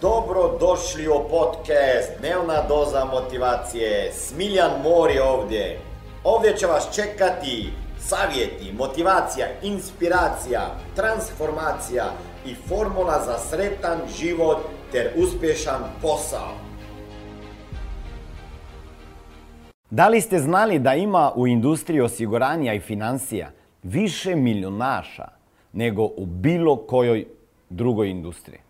Dobro došli u podcast Dnevna doza motivacije. Smiljan Mor je ovdje. Ovdje će vas čekati savjeti, motivacija, inspiracija, transformacija i formula za sretan život ter uspješan posao. Da li ste znali da ima u industriji osiguranja i financija više milionaša nego u bilo kojoj drugoj industriji?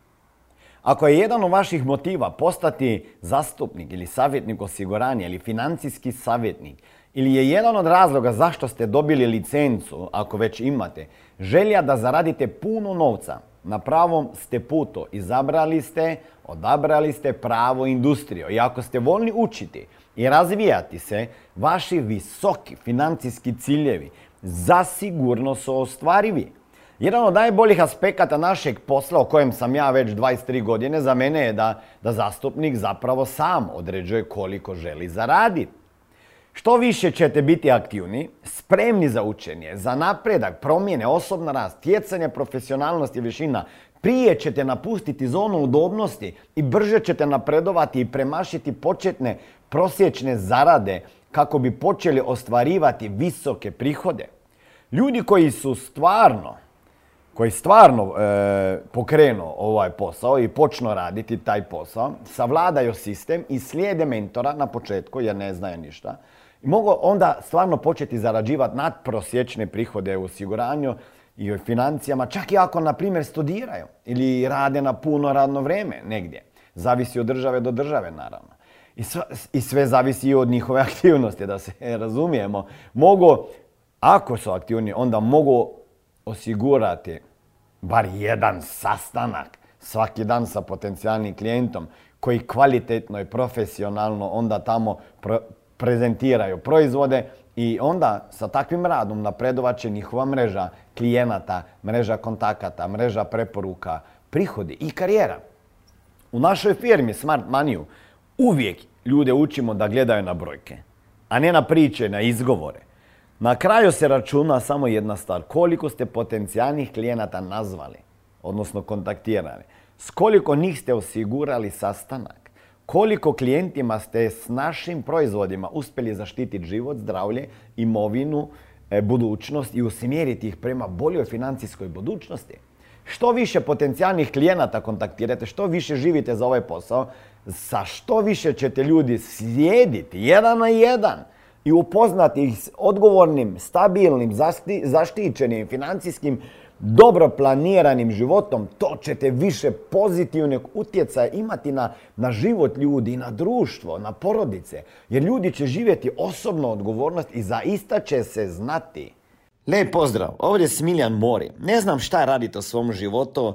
Ako je jedan od vaših motiva postati zastupnik ili savjetnik osiguranja ili financijski savjetnik ili je jedan od razloga zašto ste dobili licencu, ako već imate, želja da zaradite puno novca, na pravom ste putu. Izabrali ste, odabrali ste pravo industriju. I ako ste voljni učiti i razvijati se, vaši visoki financijski ciljevi zasigurno su ostvarivi. Jedan od najboljih aspekata našeg posla o kojem sam ja već 23 godine za mene je da, da zastupnik zapravo sam određuje koliko želi zaraditi. Što više ćete biti aktivni, spremni za učenje, za napredak, promjene, osobna rast, stjecanje profesionalnosti i višina, prije ćete napustiti zonu udobnosti i brže ćete napredovati i premašiti početne prosječne zarade kako bi počeli ostvarivati visoke prihode. Ljudi koji su stvarno koji stvarno e, pokrenu ovaj posao i počnu raditi taj posao, savladaju sistem i slijede mentora na početku jer ne znaju ništa, i mogu onda stvarno početi zarađivati nadprosječne prihode u osiguranju i u financijama, čak i ako, na primjer, studiraju ili rade na puno radno vrijeme negdje. Zavisi od države do države, naravno. I sve, I sve zavisi i od njihove aktivnosti, da se razumijemo. Mogu, ako su aktivni, onda mogu osigurati bar jedan sastanak svaki dan sa potencijalnim klijentom koji kvalitetno i profesionalno onda tamo prezentiraju proizvode i onda sa takvim radom napredovat će njihova mreža klijenata, mreža kontakata, mreža preporuka, prihodi i karijera. U našoj firmi Smart Maniju uvijek ljude učimo da gledaju na brojke, a ne na priče, na izgovore. Na kraju se računa samo jedna stvar, koliko ste potencijalnih klijenata nazvali, odnosno kontaktirali, s koliko njih ste osigurali sastanak, koliko klijentima ste s našim proizvodima uspjeli zaštititi život, zdravlje, imovinu, e, budućnost i usmjeriti ih prema boljoj financijskoj budućnosti. Što više potencijalnih klijenata kontaktirate, što više živite za ovaj posao, sa što više ćete ljudi slijediti jedan na jedan i upoznati ih s odgovornim, stabilnim, zaštićenim financijskim dobro planiranim životom, to ćete više pozitivnog utjecaja imati na, na život ljudi, na društvo, na porodice. Jer ljudi će živjeti osobnu odgovornost i zaista će se znati. Lijep pozdrav, ovdje je Smiljan Mori. Ne znam šta radite u svom životu,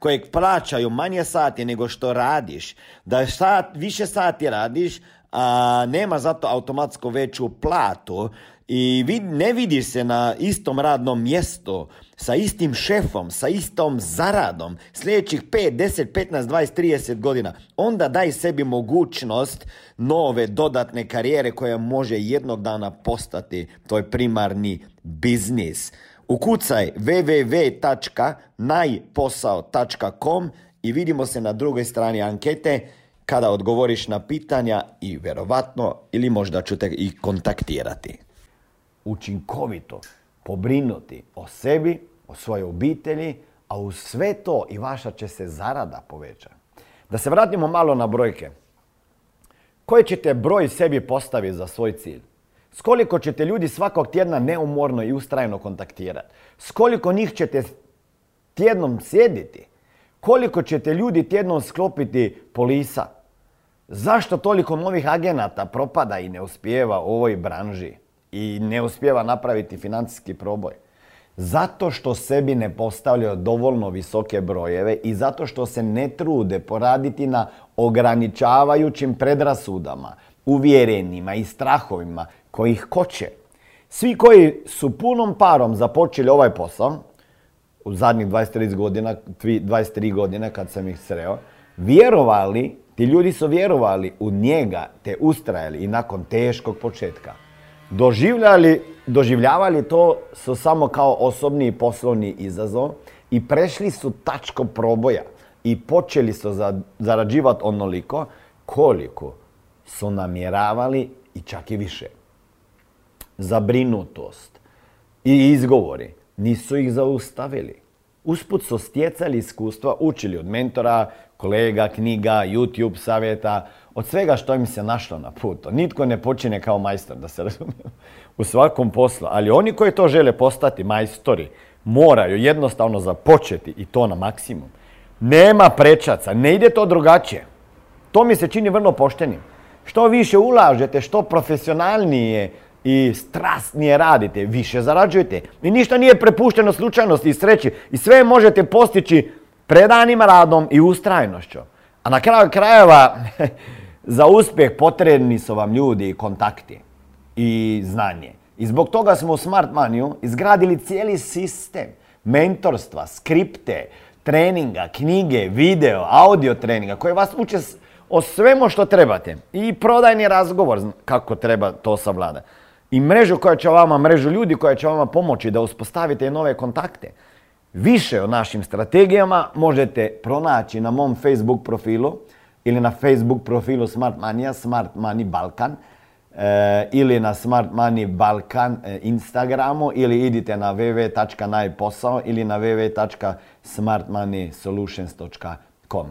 kojeg plaćaju manje sati nego što radiš, da sat, više sati radiš, a nema zato automatsko veću platu i ne vidi se na istom radnom mjestu, sa istim šefom, sa istom zaradom sljedećih 5, 10, 15, 20, 30 godina, onda daj sebi mogućnost nove dodatne karijere koja može jednog dana postati tvoj primarni biznis. Ukucaj www.najposao.com i vidimo se na drugoj strani ankete kada odgovoriš na pitanja i vjerovatno ili možda ću te i kontaktirati učinkovito pobrinuti o sebi, o svojoj obitelji, a uz sve to i vaša će se zarada povećati. Da se vratimo malo na brojke. Koji ćete broj sebi postaviti za svoj cilj? S koliko ćete ljudi svakog tjedna neumorno i ustrajno kontaktirati? S koliko njih ćete tjednom sjediti? Koliko ćete ljudi tjednom sklopiti polisa? Zašto toliko novih agenata propada i ne uspijeva u ovoj branži? i ne uspjeva napraviti financijski proboj. Zato što sebi ne postavljaju dovoljno visoke brojeve i zato što se ne trude poraditi na ograničavajućim predrasudama, uvjerenjima i strahovima koji ih koče. Svi koji su punom parom započeli ovaj posao, u zadnjih 23 godina, 23 godine kad sam ih sreo, vjerovali, ti ljudi su vjerovali u njega, te ustrajali i nakon teškog početka. Doživljali, doživljavali to su samo kao osobni i poslovni izazov i prešli su tačko proboja i počeli su zarađivati onoliko koliko su namjeravali i čak i više. Zabrinutost i izgovori nisu ih zaustavili. Usput su stjecali iskustva, učili od mentora, kolega, knjiga, YouTube savjeta, od svega što im se našlo na putu. Nitko ne počine kao majstor, da se razumije, u svakom poslu. Ali oni koji to žele postati majstori, moraju jednostavno započeti i to na maksimum. Nema prečaca, ne ide to drugačije. To mi se čini vrlo poštenim. Što više ulažete, što profesionalnije i strastnije radite, više zarađujete. I ništa nije prepušteno slučajnosti i sreći. I sve možete postići predanim radom i ustrajnošću. A na kraju krajeva, za uspjeh potrebni su vam ljudi i kontakti i znanje. I zbog toga smo u Smart Maniju izgradili cijeli sistem mentorstva, skripte, treninga, knjige, video, audio treninga koje vas uče o svemu što trebate. I prodajni razgovor kako treba to savladati. I mrežu koja će vama, mrežu ljudi koja će vama pomoći da uspostavite nove kontakte. Više o našim strategijama možete pronaći na mom Facebook profilu ili na Facebook profilu Smart Mania, Smart Money Balkan e, ili na Smart Money Balkan e, Instagramu ili idite na www.najposao ili na www.smartmoneysolutions.com.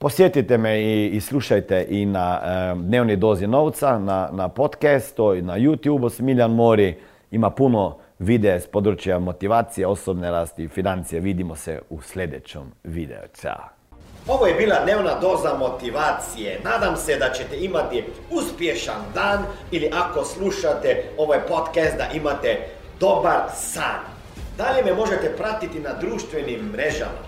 Posjetite me i, slušajte i na e, Dnevni dozi novca, na, na podcastu i na YouTube. Smiljan Mori ima puno videa s područja motivacije, osobne rasti i financije. Vidimo se u sljedećem videu. Ćao! Ovo je bila dnevna doza motivacije. Nadam se da ćete imati uspješan dan ili ako slušate ovaj podcast da imate dobar san. Dalje me možete pratiti na društvenim mrežama